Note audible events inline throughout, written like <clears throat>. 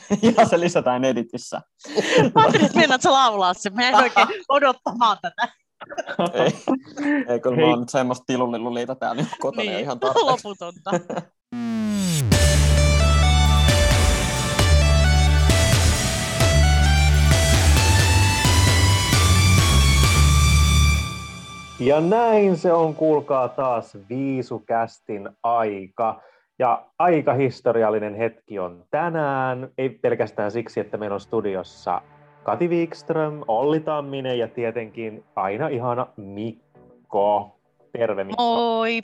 <laughs> ja se lisätään editissä. Mä ajattelin, että meinaat sä laulaa sen. Mä en oikein odottamaan tätä. ei, ei kun mä oon nyt semmoista tilulliluliita täällä niin kotona niin, ihan tarpeeksi. loputonta. Ja näin se on, kuulkaa taas Viisukästin aika. Ja aika historiallinen hetki on tänään, ei pelkästään siksi, että meillä on studiossa Kati Wikström, Olli Tamminen ja tietenkin aina ihana Mikko. Terve Mikko. Moi!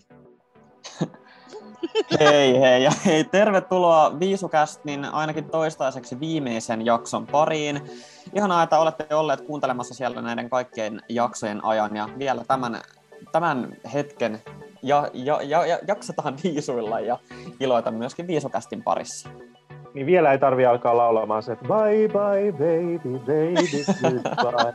<laughs> hei hei ja hei, tervetuloa Viisukästin ainakin toistaiseksi viimeisen jakson pariin. Ihanaa, että olette olleet kuuntelemassa siellä näiden kaikkien jaksojen ajan ja vielä tämän, tämän hetken ja, ja, ja, ja jaksetaan <laughs> viisuilla ja iloita myöskin viisukästin parissa. Niin vielä ei tarvi alkaa laulamaan se, että bye bye baby, baby, goodbye.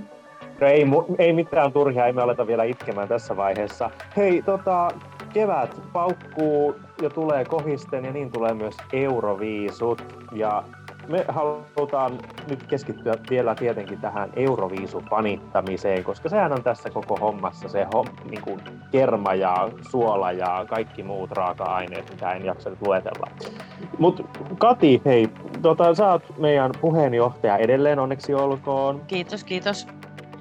<laughs> no ei, ei mitään turhia, ei me aleta vielä itkemään tässä vaiheessa. Hei, tota, kevät paukkuu ja tulee kohisten ja niin tulee myös Euroviisut. Ja me halutaan nyt keskittyä vielä tietenkin tähän Euroviisu-panittamiseen, koska sehän on tässä koko hommassa se hom, niin kuin kerma ja suola ja kaikki muut raaka-aineet, mitä en jaksa nyt luetella. Mutta Kati, hei, tota, sä oot meidän puheenjohtaja edelleen, onneksi olkoon. Kiitos, kiitos.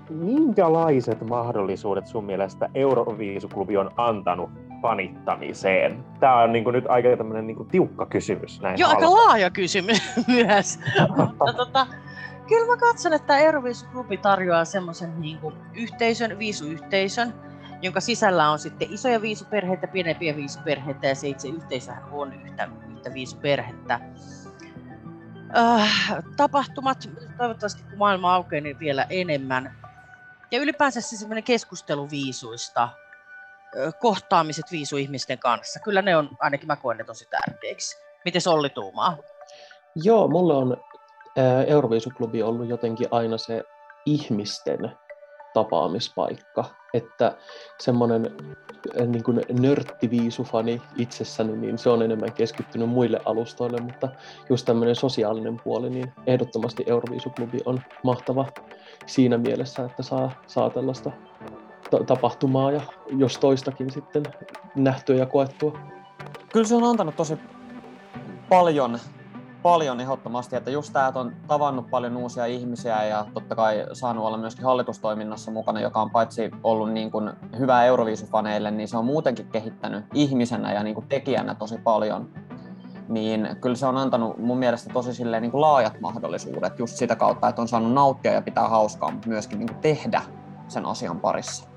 Minkälaiset mahdollisuudet sun mielestä Euroviisuklubi on antanut fanittamiseen? Tämä on niin kuin nyt aika tämmöinen niin kuin tiukka kysymys. Näin Joo, aika laaja kysymys <laughs> myös. Mutta tota, kyllä mä katson, että Euroviisuklubi tarjoaa semmoisen niin kuin yhteisön, viisuyhteisön, jonka sisällä on sitten isoja viisuperheitä, pienempiä viisuperheitä ja se itse yhteisöhän on yhtä, yhtä viisuperhettä. Äh, tapahtumat, toivottavasti kun maailma aukeaa, niin vielä enemmän. Ja ylipäänsä se semmoinen keskustelu viisuista, kohtaamiset viisuihmisten kanssa. Kyllä ne on, ainakin mä koen ne tosi tärkeiksi. Miten Olli tuumaa? Joo, mulle on Euroviisuklubi ollut jotenkin aina se ihmisten tapaamispaikka, että semmoinen niin kuin nörttiviisufani itsessäni, niin se on enemmän keskittynyt muille alustoille, mutta just tämmöinen sosiaalinen puoli, niin ehdottomasti Euroviisuklubi on mahtava siinä mielessä, että saa, saa tällaista tapahtumaa ja jos toistakin sitten nähtyä ja koettua. Kyllä se on antanut tosi paljon, paljon ehdottomasti, että just tämä, että on tavannut paljon uusia ihmisiä ja totta kai saanut olla myöskin hallitustoiminnassa mukana, joka on paitsi ollut niin kuin hyvä Euroviisufaneille, niin se on muutenkin kehittänyt ihmisenä ja niin kuin tekijänä tosi paljon niin kyllä se on antanut mun mielestä tosi silleen niin kuin laajat mahdollisuudet just sitä kautta, että on saanut nauttia ja pitää hauskaa, mutta myöskin niin kuin tehdä sen asian parissa.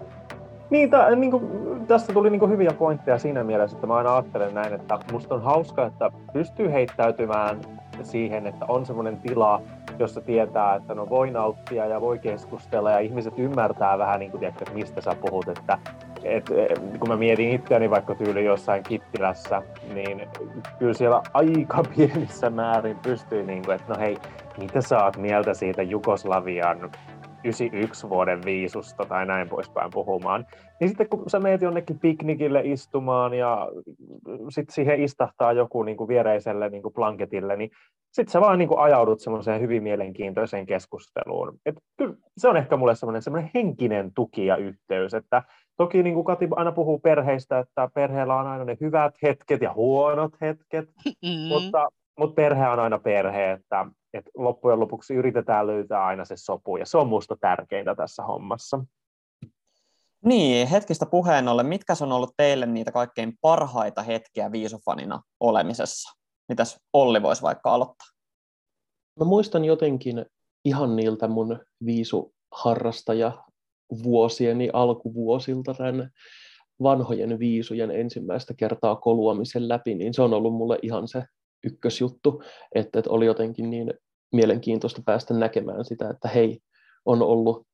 Niin, ta, niin kuin, tästä tuli niin kuin hyviä pointteja siinä mielessä, että mä aina ajattelen näin, että musta on hauska, että pystyy heittäytymään siihen, että on semmoinen tila, jossa tietää, että no voi nauttia ja voi keskustella ja ihmiset ymmärtää vähän, niin kuin, tiedätkö, että mistä sä puhut, että et, kun mä mietin itseäni vaikka tyyli jossain Kittilässä, niin kyllä siellä aika <laughs> pienissä määrin pystyy, niin kuin, että no hei, mitä sä oot mieltä siitä Jugoslavian 91 vuoden viisusta tai näin poispäin puhumaan. Niin sitten kun sä meet jonnekin piknikille istumaan ja sitten siihen istahtaa joku niin kuin viereiselle niin kuin blanketille, niin sitten sä vaan niin kuin ajaudut semmoiseen hyvin mielenkiintoiseen keskusteluun. Et kyllä se on ehkä mulle semmoinen, semmoinen henkinen tuki ja yhteys, että toki niin kuin Kati aina puhuu perheistä, että perheellä on aina ne hyvät hetket ja huonot hetket, mm-hmm. mutta, mutta perhe on aina perhe, että että loppujen lopuksi yritetään löytää aina se sopu, ja se on musta tärkeintä tässä hommassa. Niin, hetkistä puheen ollen, mitkä on ollut teille niitä kaikkein parhaita hetkiä viisufanina olemisessa? Mitäs Olli voisi vaikka aloittaa? Mä muistan jotenkin ihan niiltä mun viisuharrastaja vuosieni alkuvuosilta tämän vanhojen viisujen ensimmäistä kertaa koluamisen läpi, niin se on ollut mulle ihan se ykkösjuttu, että, että oli jotenkin niin mielenkiintoista päästä näkemään sitä, että hei, on ollut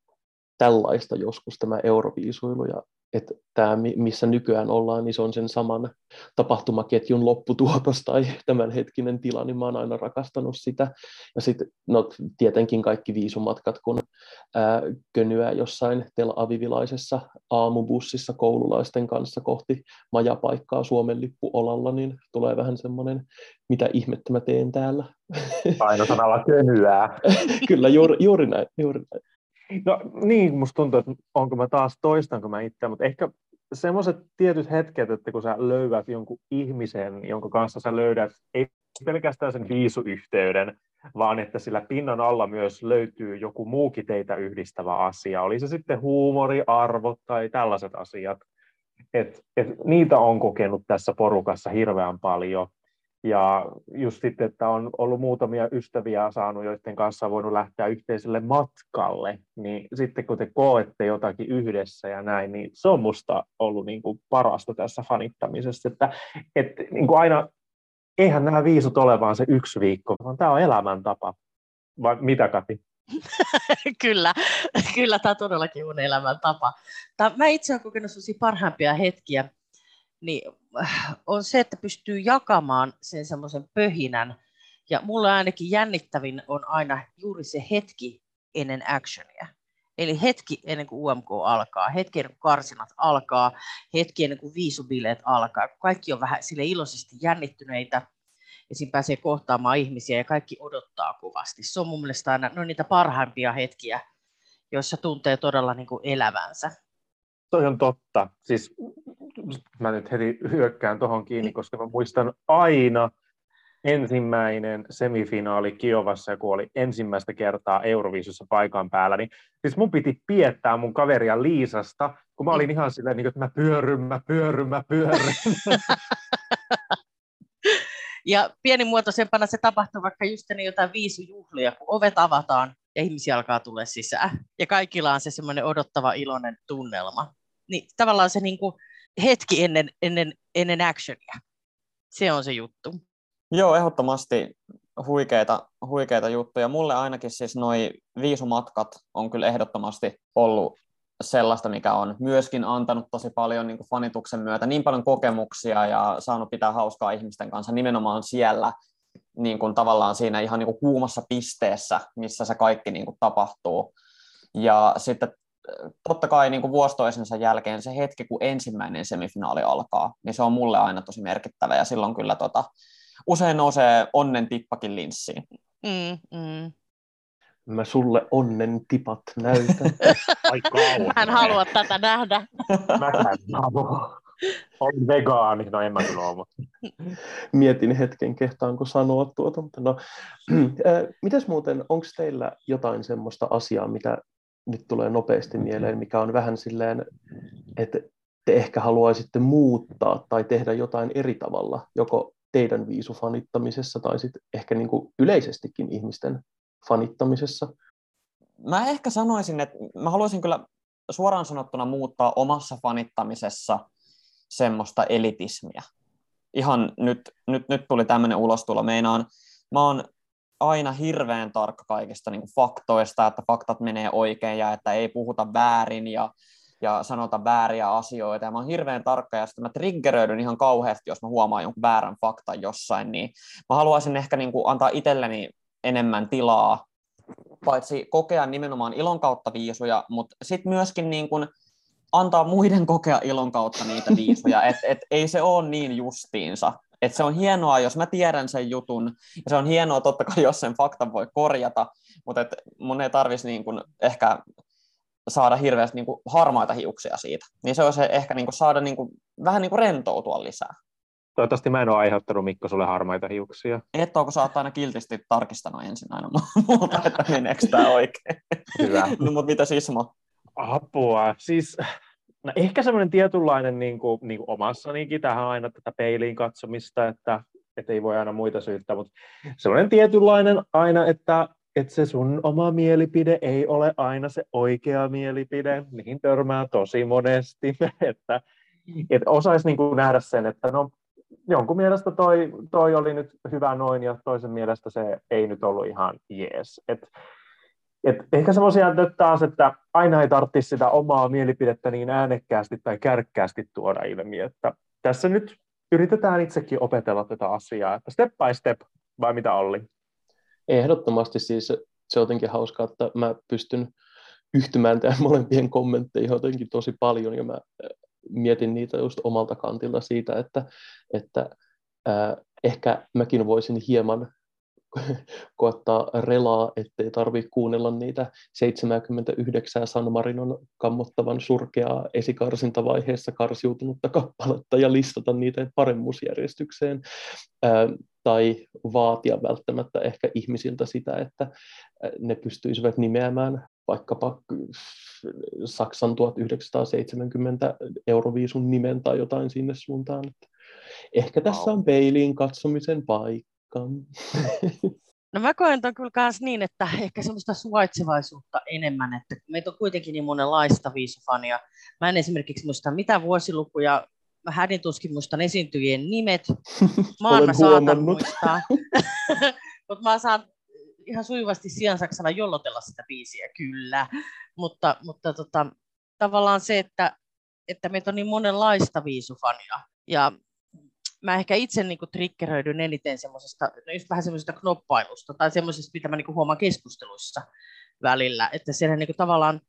tällaista joskus tämä euroviisuilu ja, että tämä, missä nykyään ollaan, niin se on sen saman tapahtumaketjun lopputuotos tai tämänhetkinen tila, niin mä oon aina rakastanut sitä. Ja sitten no, tietenkin kaikki viisumatkat, kun ää, könyää jossain Tel Avivilaisessa aamubussissa koululaisten kanssa kohti majapaikkaa Suomen lippuolalla, niin tulee vähän semmoinen, mitä ihmettä mä teen täällä. Aina sanalla könyää. <laughs> Kyllä, juuri, juuri näin. Juuri näin. No niin, musta tuntuu, että onko mä taas toistanko mä itse, mutta ehkä semmoiset tietyt hetket, että kun sä löydät jonkun ihmisen, jonka kanssa sä löydät ei pelkästään sen viisuyhteyden, vaan että sillä pinnan alla myös löytyy joku muukin teitä yhdistävä asia. Oli se sitten huumori, arvot tai tällaiset asiat. Et, et niitä on kokenut tässä porukassa hirveän paljon. Ja just sitten, että on ollut muutamia ystäviä saanut, joiden kanssa on voinut lähteä yhteiselle matkalle, niin sitten kun te koette jotakin yhdessä ja näin, niin se on musta ollut niin kuin parasta tässä fanittamisessa, että, että niin kuin aina, eihän nämä viisut ole vaan se yksi viikko, vaan tämä on elämäntapa. Vai mitä Kati? <laughs> kyllä, kyllä tämä todellakin on elämäntapa. Tämä, mä itse olen kokenut parhaimpia hetkiä niin on se, että pystyy jakamaan sen semmoisen pöhinän. Ja mulle ainakin jännittävin on aina juuri se hetki ennen actionia. Eli hetki ennen kuin UMK alkaa, hetki ennen kuin karsinat alkaa, hetki ennen kuin viisubileet alkaa. Kaikki on vähän sille iloisesti jännittyneitä ja siinä pääsee kohtaamaan ihmisiä ja kaikki odottaa kovasti. Se on mun mielestä aina no, niitä parhaimpia hetkiä, joissa tuntee todella niin kuin elävänsä. Toi on totta. Siis mä nyt heti hyökkään tuohon kiinni, mm. koska mä muistan aina ensimmäinen semifinaali Kiovassa, kun oli ensimmäistä kertaa Euroviisussa paikan päällä, niin siis mun piti piettää mun kaveria Liisasta, kun mä olin ihan silleen, niin että mä pyörryn, mä pyörryn, mä pyörryn. <laughs> Ja pienimuotoisempana se tapahtuu vaikka just ennen jotain viisujuhlia, kun ovet avataan ja ihmisiä alkaa tulla sisään. Ja kaikilla on se semmoinen odottava iloinen tunnelma. Niin tavallaan se niin kuin hetki ennen, ennen, ennen actionia. Se on se juttu. Joo, ehdottomasti huikeita, huikeita juttuja. Mulle ainakin siis noi viisumatkat on kyllä ehdottomasti ollut sellaista, mikä on myöskin antanut tosi paljon niin fanituksen myötä niin paljon kokemuksia ja saanut pitää hauskaa ihmisten kanssa nimenomaan siellä niin kuin tavallaan siinä ihan niin kuin kuumassa pisteessä, missä se kaikki niin kuin tapahtuu. Ja sitten totta kai niin kuin vuosi toisensa jälkeen se hetki, kun ensimmäinen semifinaali alkaa, niin se on mulle aina tosi merkittävä ja silloin kyllä tota, usein nousee onnen tippakin linssiin. Mm, mm. Mä sulle onnen tipat näytän. <laughs> <laughs> Mä en halua tätä nähdä. Mä en halua. Olen vegaani, no en mä kyllä ole. Mietin hetken, kehtaanko sanoa tuota, mutta no. <clears throat> Mitäs muuten, onko teillä jotain semmoista asiaa, mitä nyt tulee nopeasti mieleen, mikä on vähän silleen, että te ehkä haluaisitte muuttaa tai tehdä jotain eri tavalla, joko teidän viisufanittamisessa tai sitten ehkä niin kuin yleisestikin ihmisten fanittamisessa? Mä ehkä sanoisin, että mä haluaisin kyllä suoraan sanottuna muuttaa omassa fanittamisessa semmoista elitismiä. Ihan nyt, nyt, nyt tuli tämmöinen ulostulo. Meinaan, mä oon aina hirveän tarkka kaikista niin kuin faktoista, että faktat menee oikein ja että ei puhuta väärin ja, ja sanota vääriä asioita. Ja mä oon hirveän tarkka ja sitten mä triggeröidyn ihan kauheasti, jos mä huomaan jonkun väärän faktan jossain. Niin mä haluaisin ehkä niin kuin antaa itselleni enemmän tilaa, paitsi kokea nimenomaan ilon kautta viisuja, mutta sitten myöskin niin kuin antaa muiden kokea ilon kautta niitä viisuja, että et ei se ole niin justiinsa. Et se on hienoa, jos mä tiedän sen jutun, ja se on hienoa totta kai, jos sen faktan voi korjata, mutta et mun ei tarvitsisi niin kuin ehkä saada hirveästi niin kuin harmaita hiuksia siitä. Niin se olisi ehkä niin kuin saada niin kuin, vähän niin kuin rentoutua lisää. Toivottavasti mä en ole aiheuttanut Mikko sulle harmaita hiuksia. Et ole, kun sä oot aina kiltisti tarkistanut ensin aina muuta, <laughs> että meneekö tämä oikein. Hyvä. <laughs> no, mutta mitä Sismo? Apua. Siis No ehkä semmoinen tietynlainen niin kuin, niin kuin omassanikin, tähän aina tätä peiliin katsomista, että, että ei voi aina muita syyttää, mutta semmoinen tietynlainen aina, että, että se sun oma mielipide ei ole aina se oikea mielipide, mihin törmää tosi monesti, <laughs> että, että osaisi niin nähdä sen, että no jonkun mielestä toi, toi oli nyt hyvä noin ja toisen mielestä se ei nyt ollut ihan jees. Et Et ehkä semmoisia nyt taas, että aina ei tarvitsisi sitä omaa mielipidettä niin äänekkäästi tai kärkkäästi tuoda ilmi, että tässä nyt yritetään itsekin opetella tätä asiaa, että step by step, vai mitä Olli? Ehdottomasti siis se on jotenkin hauskaa, että mä pystyn yhtymään tähän molempien kommentteihin jotenkin tosi paljon, ja mä mietin niitä just omalta kantilta siitä, että, että äh, ehkä mäkin voisin hieman koettaa relaa, ettei tarvitse kuunnella niitä 79 San Marinon kammottavan surkeaa esikarsintavaiheessa karsiutunutta kappaletta ja listata niitä paremmuusjärjestykseen. Tai vaatia välttämättä ehkä ihmisiltä sitä, että ne pystyisivät nimeämään vaikkapa Saksan 1970 Euroviisun nimen tai jotain sinne suuntaan. Ehkä tässä on peiliin katsomisen paikka paikkaan. <laughs> No mä koen ton kyllä myös niin, että ehkä semmoista suvaitsevaisuutta enemmän, että meitä on kuitenkin niin monenlaista viisufania. Mä en esimerkiksi muista mitä vuosilukuja, mä hädin tuskin muistan esiintyjien nimet, <laughs> maan mä saatan muistaa, <laughs> mutta mä saan ihan sujuvasti siansaksana jollotella sitä biisiä, kyllä. Mutta, mutta tota, tavallaan se, että, että meitä on niin monenlaista viisufania. Ja mä ehkä itse niin kuin, triggeröidyn eniten semmoisesta, no just vähän semmoisesta knoppailusta tai semmoisesta, mitä mä niin kuin, huomaan keskusteluissa välillä, että siellä niin kuin, tavallaan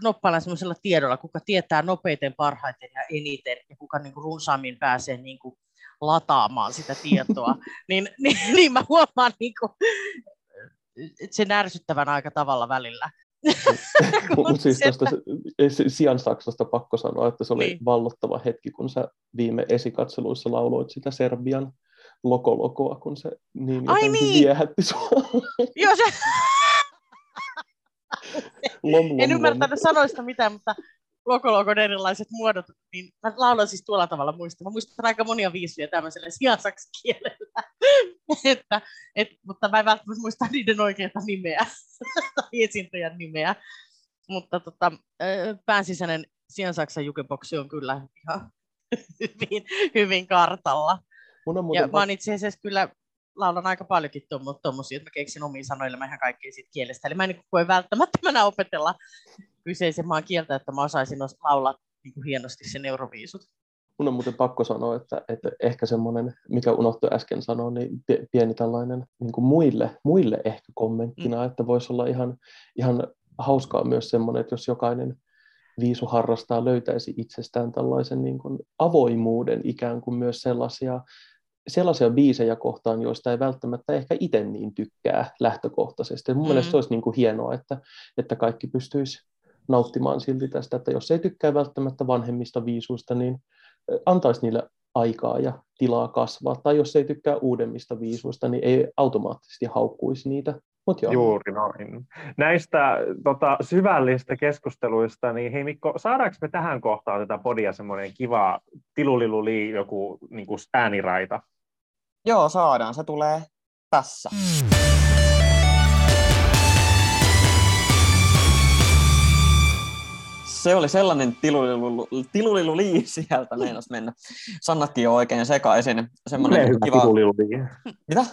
knoppaillaan semmoisella tiedolla, kuka tietää nopeiten, parhaiten ja eniten ja kuka niin kuin, runsaammin pääsee niin kuin, lataamaan sitä tietoa, <laughs> niin, niin, niin mä huomaan niin kuin, sen ärsyttävän aika tavalla välillä. <laughs> Mutta siis tästä Sian Saksasta pakko sanoa, että se oli niin. vallottava hetki, kun sä viime esikatseluissa lauloit sitä Serbian lokolokoa, kun se niin Ai niin. viehätti sua. <laughs> Joo, se... lom, lom, en ymmärtänyt sanoista mitään, mutta Lokolokon erilaiset muodot, niin mä laulan siis tuolla tavalla muista. Mä muistan aika monia viisuja tämmöisellä sijasaksi kielellä, <laughs> että, et, mutta mä en välttämättä muista niiden oikeaa nimeä <laughs> tai esiintyjän nimeä. Mutta tota, päänsisäinen sijansaksan jukeboksi on kyllä ihan <laughs> hyvin, hyvin kartalla. Mun on ja mä oon itse asiassa kyllä laulan aika paljonkin tuommoisia, että mä keksin omiin sanoille mä ihan kaikkea siitä kielestä. Eli mä en niin voi välttämättä opetella kyseisen maan kieltä, että mä osaisin laulaa niin kuin hienosti sen euroviisut. Mun on muuten pakko sanoa, että, että ehkä semmoinen, mikä unohtui äsken sanoa, niin pieni tällainen niin kuin muille, muille ehkä kommenttina, mm. että voisi olla ihan, ihan hauskaa myös semmoinen, että jos jokainen viisu harrastaa löytäisi itsestään tällaisen niin kuin avoimuuden ikään kuin myös sellaisia, sellaisia biisejä kohtaan, joista ei välttämättä ehkä itse niin tykkää lähtökohtaisesti. Ja mun mm. mielestä se olisi niin kuin hienoa, että, että kaikki pystyisi nauttimaan silti tästä, että jos ei tykkää välttämättä vanhemmista viisuista, niin antaisi niille aikaa ja tilaa kasvaa. Tai jos ei tykkää uudemmista viisuista, niin ei automaattisesti haukkuisi niitä. Mut joo. Juuri noin. Näistä tota, syvällistä keskusteluista, niin hei Mikko, saadaanko me tähän kohtaan tätä podia semmoinen kiva tiluliluli joku niin kuin ääniraita? Joo, saadaan. Se tulee tässä. se oli sellainen tilulilu, tilulilu sieltä meinas mennä. Sannakin jo oikein sekaisin. Semmoinen hyvä kiva... Mitä?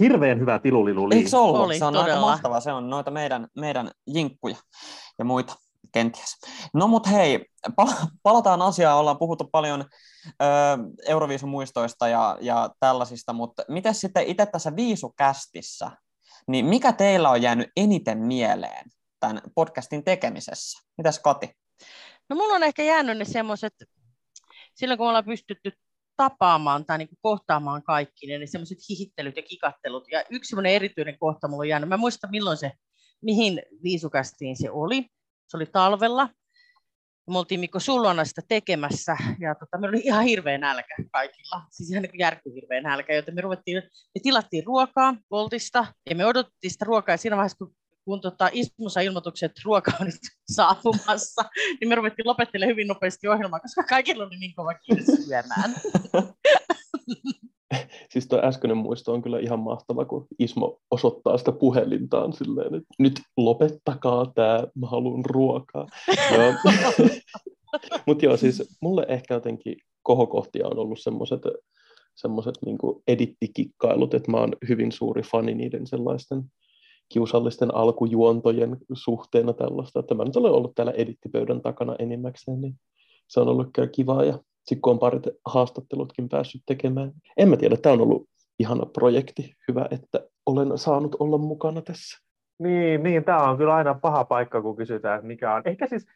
Hirveän hyvä tiluliluli. Eikö se ollut? Oli, se on todella. aika mahtavaa. Se on noita meidän, meidän jinkkuja ja muita kenties. No mut hei, palataan asiaan. Ollaan puhuttu paljon Euroviisun muistoista ja, ja tällaisista, mutta miten sitten itse tässä viisukästissä, niin mikä teillä on jäänyt eniten mieleen tämän podcastin tekemisessä? Mitäs Kati? No mulla on ehkä jäänyt ne semmoiset, silloin kun me ollaan pystytty tapaamaan tai niin kohtaamaan kaikki ne semmoiset hihittelyt ja kikattelut. Ja yksi semmoinen erityinen kohta mulla on jäänyt. Mä muistan milloin se, mihin viisukästiin se oli. Se oli talvella. Me oltiin Mikko Sullona sitä tekemässä ja tota, me oli ihan hirveä nälkä kaikilla, siis ihan niin nälkä, joten me, ruvettiin, me tilattiin ruokaa Voltista ja me odottiin sitä ruokaa ja siinä vaiheessa, kun kun tota, Ismo sai ilmoituksen, että ruoka on nyt <laughs> saapumassa, niin me ruvettiin lopettelemaan hyvin nopeasti ohjelmaa, koska kaikilla oli niin kova kiire syömään. <laughs> <laughs> siis tuo äskeinen muisto on kyllä ihan mahtava, kun Ismo osoittaa sitä puhelintaan silleen, että nyt lopettakaa tämä, mä haluan ruokaa. <laughs> <laughs> Mutta joo, siis mulle ehkä jotenkin kohokohtia on ollut semmoiset semmoiset niin edittikikkailut, että mä oon hyvin suuri fani niiden sellaisten kiusallisten alkujuontojen suhteena tällaista. Että mä nyt olen ollut täällä edittipöydän takana enimmäkseen, niin se on ollut kyllä kivaa. Ja sitten kun on parit haastattelutkin päässyt tekemään. En mä tiedä, tämä on ollut ihana projekti. Hyvä, että olen saanut olla mukana tässä. Niin, niin tämä on kyllä aina paha paikka, kun kysytään, että mikä on. Ehkä siis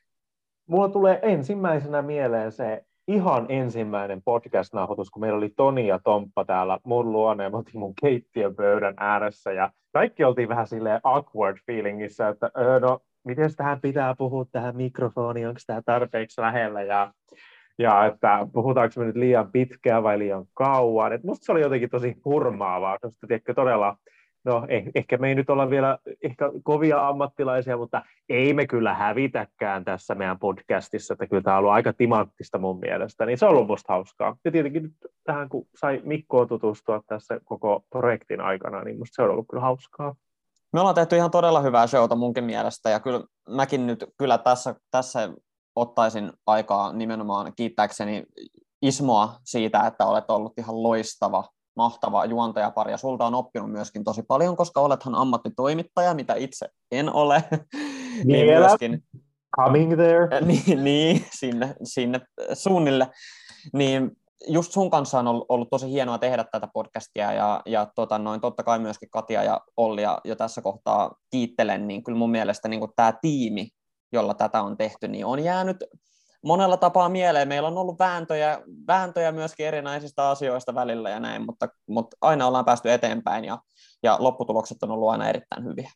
mulla tulee ensimmäisenä mieleen se ihan ensimmäinen podcast-nauhoitus, kun meillä oli Toni ja Tomppa täällä mun luona ja mun keittiöpöydän ääressä ja kaikki oltiin vähän silleen awkward feelingissä, että öö, no, miten tähän pitää puhua tähän mikrofoniin, onko tämä tarpeeksi lähellä ja, ja että puhutaanko me nyt liian pitkään vai liian kauan. Et musta se oli jotenkin tosi hurmaavaa, koska tiedätkö, todella no eh, ehkä me ei nyt olla vielä ehkä kovia ammattilaisia, mutta ei me kyllä hävitäkään tässä meidän podcastissa, että kyllä tämä on ollut aika timanttista mun mielestä, niin se on ollut musta hauskaa. Ja tietenkin nyt tähän, kun sai Mikkoon tutustua tässä koko projektin aikana, niin musta se on ollut kyllä hauskaa. Me ollaan tehty ihan todella hyvää showta munkin mielestä, ja kyllä mäkin nyt kyllä tässä, tässä ottaisin aikaa nimenomaan kiittääkseni Ismoa siitä, että olet ollut ihan loistava mahtava juontajapari ja sulta on oppinut myöskin tosi paljon, koska olethan ammattitoimittaja, mitä itse en ole. <laughs> niin myöskin, coming there. Niin, <laughs> niin sinne, sinne suunnille. Niin just sun kanssa on ollut, ollut tosi hienoa tehdä tätä podcastia ja, ja tota noin, totta kai myöskin Katia ja Olli ja jo tässä kohtaa kiittelen, niin kyllä mun mielestä niin tämä tiimi, jolla tätä on tehty, niin on jäänyt monella tapaa mieleen. Meillä on ollut vääntöjä, vääntöjä myöskin erinäisistä asioista välillä ja näin, mutta, mutta aina ollaan päästy eteenpäin ja, ja lopputulokset on ollut aina erittäin hyviä.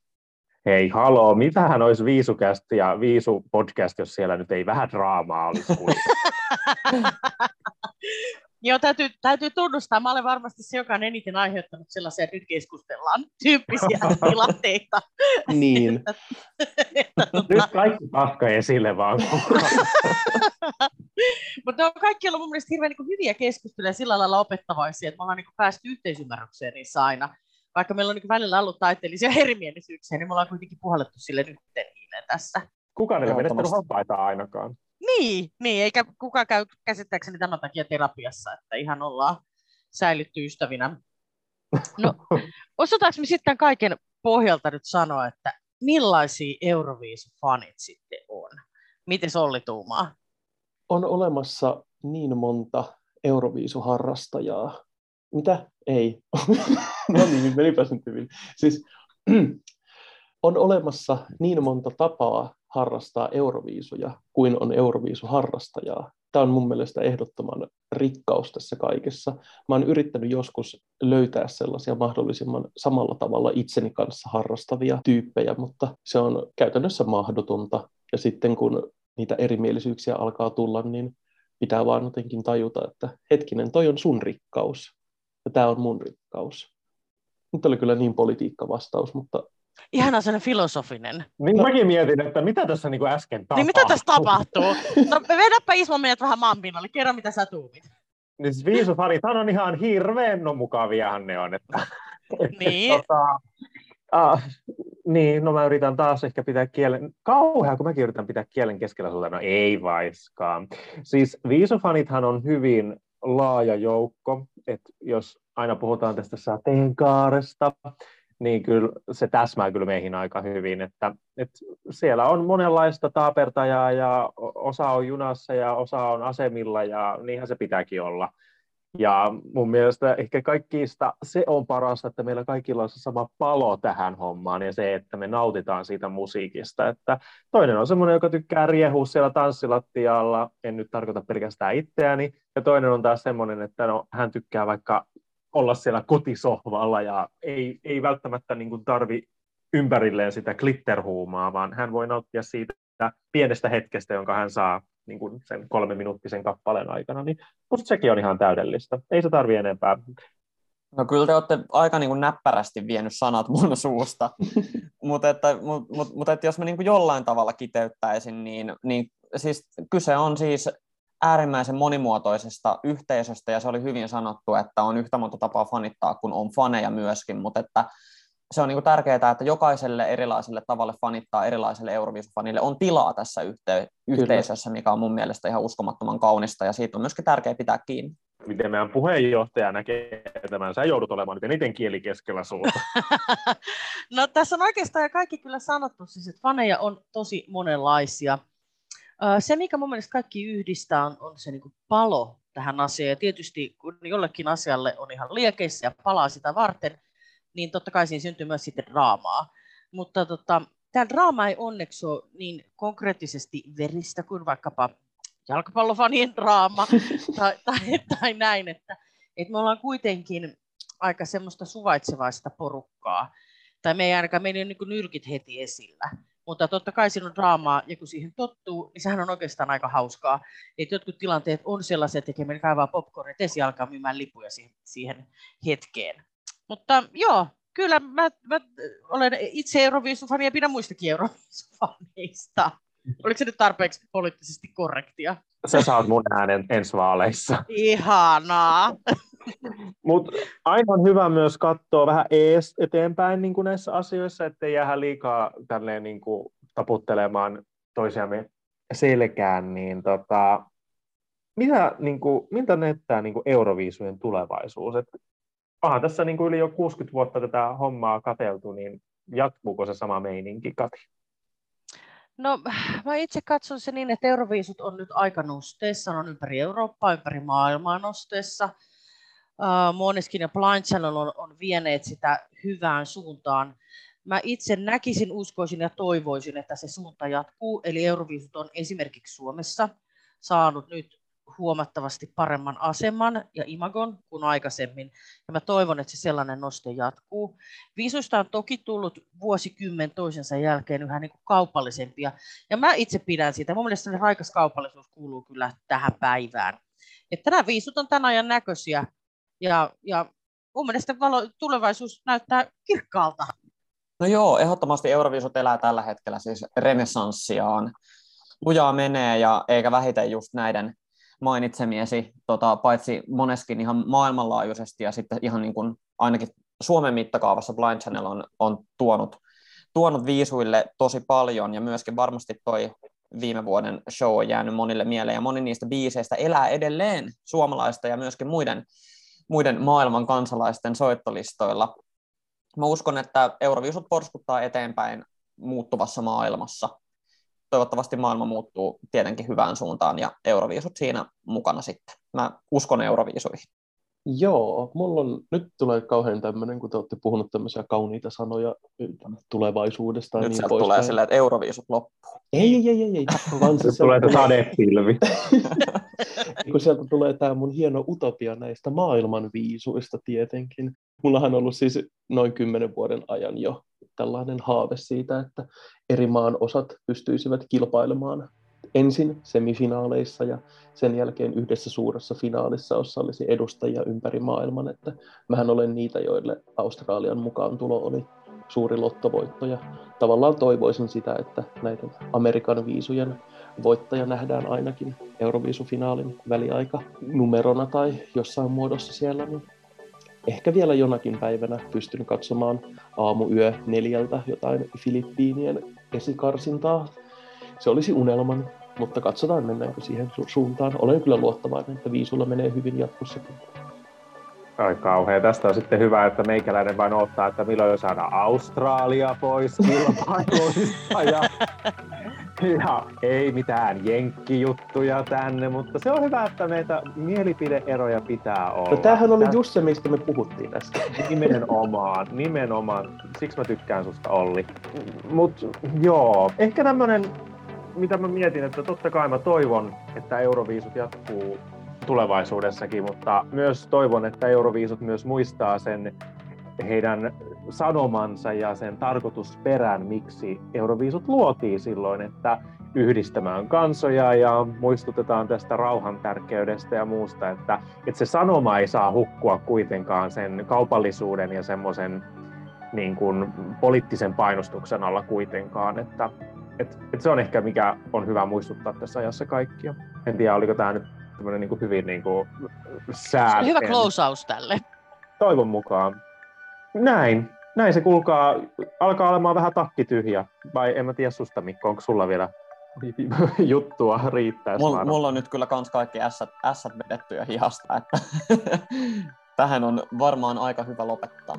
Hei, haloo, mitähän olisi viisukästi ja viisu podcast, jos siellä nyt ei vähän draamaa olisi <laughs> Joo, täytyy, täytyy tunnustaa. Mä olen varmasti se, joka on eniten aiheuttanut sellaisia, nyt keskustellaan, tyyppisiä <laughs> tilanteita. Niin. <laughs> nyt kaikki paska esille vaan. <laughs> Mutta on kaikki ollut mun mielestä hirveän niin hyviä keskusteluja sillä lailla opettavaisia, että me ollaan niin päästy yhteisymmärrykseen niissä aina. Vaikka meillä on niin välillä ollut taiteellisia erimielisyyksiä, niin me ollaan kuitenkin puhallettu sille yhteen tässä. Kukaan ei ole menettänyt hampaita ainakaan. Niin, niin, eikä kukaan käy käsittääkseni tämän takia terapiassa, että ihan ollaan säilytty ystävinä. No, <laughs> osataanko me sitten kaiken pohjalta nyt sanoa, että millaisia Euroviisu-fanit sitten on? Miten Olli tuumaa? On olemassa niin monta Euroviisu-harrastajaa. Mitä? Ei. <laughs> no niin, menipä sen hyvin. Siis <clears throat> on olemassa niin monta tapaa harrastaa euroviisuja kuin on euroviisuharrastajaa. Tämä on mun mielestä ehdottoman rikkaus tässä kaikessa. Mä oon yrittänyt joskus löytää sellaisia mahdollisimman samalla tavalla itseni kanssa harrastavia tyyppejä, mutta se on käytännössä mahdotonta. Ja sitten kun niitä erimielisyyksiä alkaa tulla, niin pitää vaan jotenkin tajuta, että hetkinen, toi on sun rikkaus ja tämä on mun rikkaus. Nyt oli kyllä niin politiikka vastaus, mutta Ihana sellainen filosofinen. Niin mäkin mietin, että mitä tässä niin kuin äsken tapahtuu. Niin mitä tässä tapahtuu? No vedäpä Ismo meidät vähän maanpinnalle, kerro mitä sä tuumit. Niin siis viisufarithan on ihan hirveän no mukaviahan ne on. Että, <laughs> niin. Että, tota, ah, niin, no mä yritän taas ehkä pitää kielen, kauhean kun mäkin yritän pitää kielen keskellä sulta, no ei vaiskaan. Siis viisufanithan on hyvin laaja joukko, että jos aina puhutaan tästä sateenkaaresta, niin kyllä se täsmää kyllä meihin aika hyvin, että, että siellä on monenlaista taapertajaa ja osa on junassa ja osa on asemilla ja niinhän se pitääkin olla. Ja mun mielestä ehkä kaikista se on parasta, että meillä kaikilla on se sama palo tähän hommaan ja se, että me nautitaan siitä musiikista. Että toinen on semmoinen, joka tykkää riehua siellä tanssilattialla, en nyt tarkoita pelkästään itseäni, ja toinen on taas semmoinen, että no, hän tykkää vaikka olla siellä kotisohvalla ja ei, ei välttämättä niin kuin tarvi ympärilleen sitä glitterhuumaa, vaan hän voi nauttia siitä pienestä hetkestä, jonka hän saa niin kuin sen kolme minuuttisen kappaleen aikana, niin musta sekin on ihan täydellistä. Ei se tarvi enempää. No kyllä te olette aika niin kuin näppärästi vienyt sanat mun suusta, <laughs> mutta että, mut, mut, mut, että jos mä niin kuin jollain tavalla kiteyttäisin, niin, niin siis kyse on siis äärimmäisen monimuotoisesta yhteisöstä, ja se oli hyvin sanottu, että on yhtä monta tapaa fanittaa, kun on faneja myöskin, mutta että se on niin kuin tärkeää, että jokaiselle erilaiselle tavalle fanittaa erilaiselle Euroviisufanille on tilaa tässä yhte- yhteisössä, mikä on mun mielestä ihan uskomattoman kaunista, ja siitä on myöskin tärkeää pitää kiinni. miten meidän puheenjohtaja näkee tämän. Sä joudut olemaan nyt eniten kieli keskellä suuta. <laughs> no tässä on oikeastaan jo kaikki kyllä sanottu, siis että faneja on tosi monenlaisia. Se, mikä mun mielestä kaikki yhdistää, on, on se niin palo tähän asiaan. Ja tietysti kun jollekin asialle on ihan liekeissä ja palaa sitä varten, niin totta kai siinä syntyy myös sitten draamaa. Mutta tota, tämä draama ei onneksi ole niin konkreettisesti veristä kuin vaikkapa jalkapallofanien draama <laughs> tai, tai, tai näin, että, että me ollaan kuitenkin aika semmoista suvaitsevaista porukkaa. Tai me ei ainakaan, meillä ei ole niin nyrkit heti esillä. Mutta totta kai siinä on draamaa, ja kun siihen tottuu, niin sehän on oikeastaan aika hauskaa. Että jotkut tilanteet on sellaisia, että tekee kaivaa popcorn, että esi alkaa myymään lipuja siihen, siihen hetkeen. Mutta joo, kyllä mä, mä olen itse Euroviisufani ja pidän muistakin Euroviisufaneista. Oliko se nyt tarpeeksi poliittisesti korrektia? Sä saat mun äänen ensi vaaleissa. Ihanaa. Mutta aina on hyvä myös katsoa vähän ees eteenpäin niin kuin näissä asioissa, ettei jäädä liikaa tälleen niin kuin taputtelemaan toisiamme selkään. Niin tota, mitä, niin kuin, miltä näyttää niin kuin Euroviisujen tulevaisuus? Et, aha, tässä niin kuin yli jo 60 vuotta tätä hommaa kateltu, niin jatkuuko se sama meininki, Kati? No mä itse katson se niin, että Euroviisut on nyt aika nosteessa, on ympäri Eurooppaa, ympäri maailmaa nosteessa. Uh, Moneskin ja Blind Channel on, on vieneet sitä hyvään suuntaan. Mä itse näkisin, uskoisin ja toivoisin, että se suunta jatkuu. Eli Euroviisut on esimerkiksi Suomessa saanut nyt huomattavasti paremman aseman ja imagon kuin aikaisemmin. Ja mä toivon, että se sellainen noste jatkuu. Viisuista on toki tullut vuosikymmen toisensa jälkeen yhä niin kuin kaupallisempia. Ja mä itse pidän siitä. Mun mielestä raikas kaupallisuus kuuluu kyllä tähän päivään. Että nämä viisut on tämän ajan näköisiä. Ja, ja mun mielestä valo, tulevaisuus näyttää kirkkaalta. No joo, ehdottomasti Euroviisut elää tällä hetkellä siis renessanssiaan. Lujaa menee ja eikä vähiten just näiden mainitsemiesi, tota, paitsi moneskin ihan maailmanlaajuisesti ja sitten ihan niin kuin ainakin Suomen mittakaavassa Blind Channel on, on tuonut, tuonut viisuille tosi paljon ja myöskin varmasti toi viime vuoden show on jäänyt monille mieleen ja moni niistä biiseistä elää edelleen suomalaista ja myöskin muiden, muiden maailman kansalaisten soittolistoilla. Mä uskon, että Euroviisut porskuttaa eteenpäin muuttuvassa maailmassa toivottavasti maailma muuttuu tietenkin hyvään suuntaan ja Euroviisut siinä mukana sitten. Mä uskon Euroviisuihin. Joo, mulla on, nyt tulee kauhean tämmöinen, kun te olette puhunut tämmöisiä kauniita sanoja tulevaisuudesta. Nyt niin sieltä tulee silleen, että Euroviisut loppuu. Ei, ei, ei, ei. ei. Vaan se tulee sadepilvi. <laughs> kun sieltä tulee tämä mun hieno utopia näistä maailmanviisuista tietenkin. Mullahan on ollut siis noin kymmenen vuoden ajan jo tällainen haave siitä, että eri maan osat pystyisivät kilpailemaan ensin semifinaaleissa ja sen jälkeen yhdessä suuressa finaalissa, jossa olisi edustajia ympäri maailman. Että mähän olen niitä, joille Australian mukaan tulo oli suuri lottovoitto ja tavallaan toivoisin sitä, että näiden Amerikan viisujen voittaja nähdään ainakin Euroviisufinaalin väliaika numerona tai jossain muodossa siellä, niin ehkä vielä jonakin päivänä pystyn katsomaan aamuyö neljältä jotain Filippiinien esikarsintaa. Se olisi unelman, mutta katsotaan mennäänkö siihen su- suuntaan. Olen kyllä luottavainen, että viisulla menee hyvin jatkossakin. Ai kauhea. Tästä on sitten hyvä, että meikäläinen vain ottaa, että milloin saadaan Australia pois kilpailuista ja <laughs> <laughs> ja ei mitään jenkkijuttuja tänne, mutta se on hyvä, että meitä mielipideeroja pitää olla. No tämähän oli just se, mistä me puhuttiin tästä. Nimenomaan, nimenomaan. Siksi mä tykkään susta Olli. Mut joo, ehkä tämmönen, mitä mä mietin, että totta kai mä toivon, että Euroviisut jatkuu tulevaisuudessakin, mutta myös toivon, että Euroviisut myös muistaa sen heidän sanomansa ja sen tarkoitusperän, miksi Euroviisut luotiin silloin, että yhdistämään kansoja ja muistutetaan tästä rauhan tärkeydestä ja muusta, että, että se sanoma ei saa hukkua kuitenkaan sen kaupallisuuden ja semmoisen niin kuin poliittisen painostuksen alla kuitenkaan, että et, et se on ehkä mikä on hyvä muistuttaa tässä ajassa kaikkia. En tiedä, oliko tämä nyt tämmöinen niin kuin hyvin niin kuin sää. Se on hyvä closeaus tälle. Toivon mukaan. Näin. Näin se kuulkaa. Alkaa olemaan vähän takki tyhjä. Vai en mä tiedä susta Mikko, onko sulla vielä <laughs> juttua riittää. Mulla, mulla on nyt kyllä kans kaikki ässät, ässät vedetty jo hihasta, että <laughs> tähän on varmaan aika hyvä lopettaa.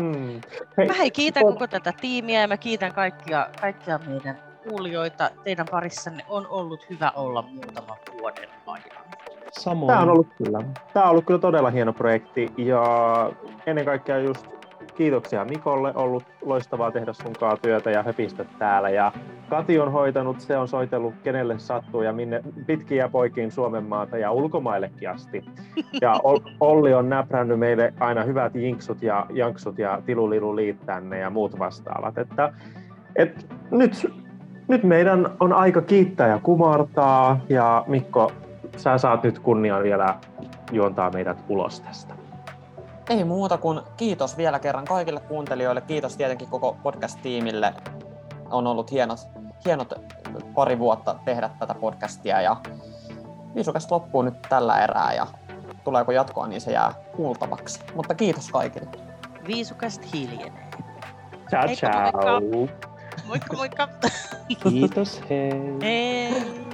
Hmm. Mä hei, kiitän koko tätä tiimiä ja mä kiitän kaikkia, kaikkia meidän kuulijoita. Teidän parissanne on ollut hyvä olla muutaman vuoden ajan. Samoin. Tämä on ollut kyllä. Tämä on ollut kyllä todella hieno projekti ja ennen kaikkea just kiitoksia Mikolle, ollut loistavaa tehdä sunkaan työtä ja höpistä täällä. Ja Kati on hoitanut, se on soitellut kenelle sattuu ja minne pitkiä poikiin Suomen maata ja ulkomaillekin asti. Ja <laughs> Olli on näprännyt meille aina hyvät jinksut ja janksut ja tilulilu tänne ja muut vastaavat. Että, et nyt, nyt meidän on aika kiittää ja kumartaa ja Mikko, sä saat nyt kunnian vielä juontaa meidät ulos tästä. Ei muuta kuin kiitos vielä kerran kaikille kuuntelijoille. Kiitos tietenkin koko podcast-tiimille. On ollut hienot, hienot pari vuotta tehdä tätä podcastia ja viisukas loppuu nyt tällä erää ja tuleeko jatkoa, niin se jää kuultavaksi. Mutta kiitos kaikille. Viisukast hiljenee. Ciao, ciao. Moikka moikka! Kiitos, hei. Hei!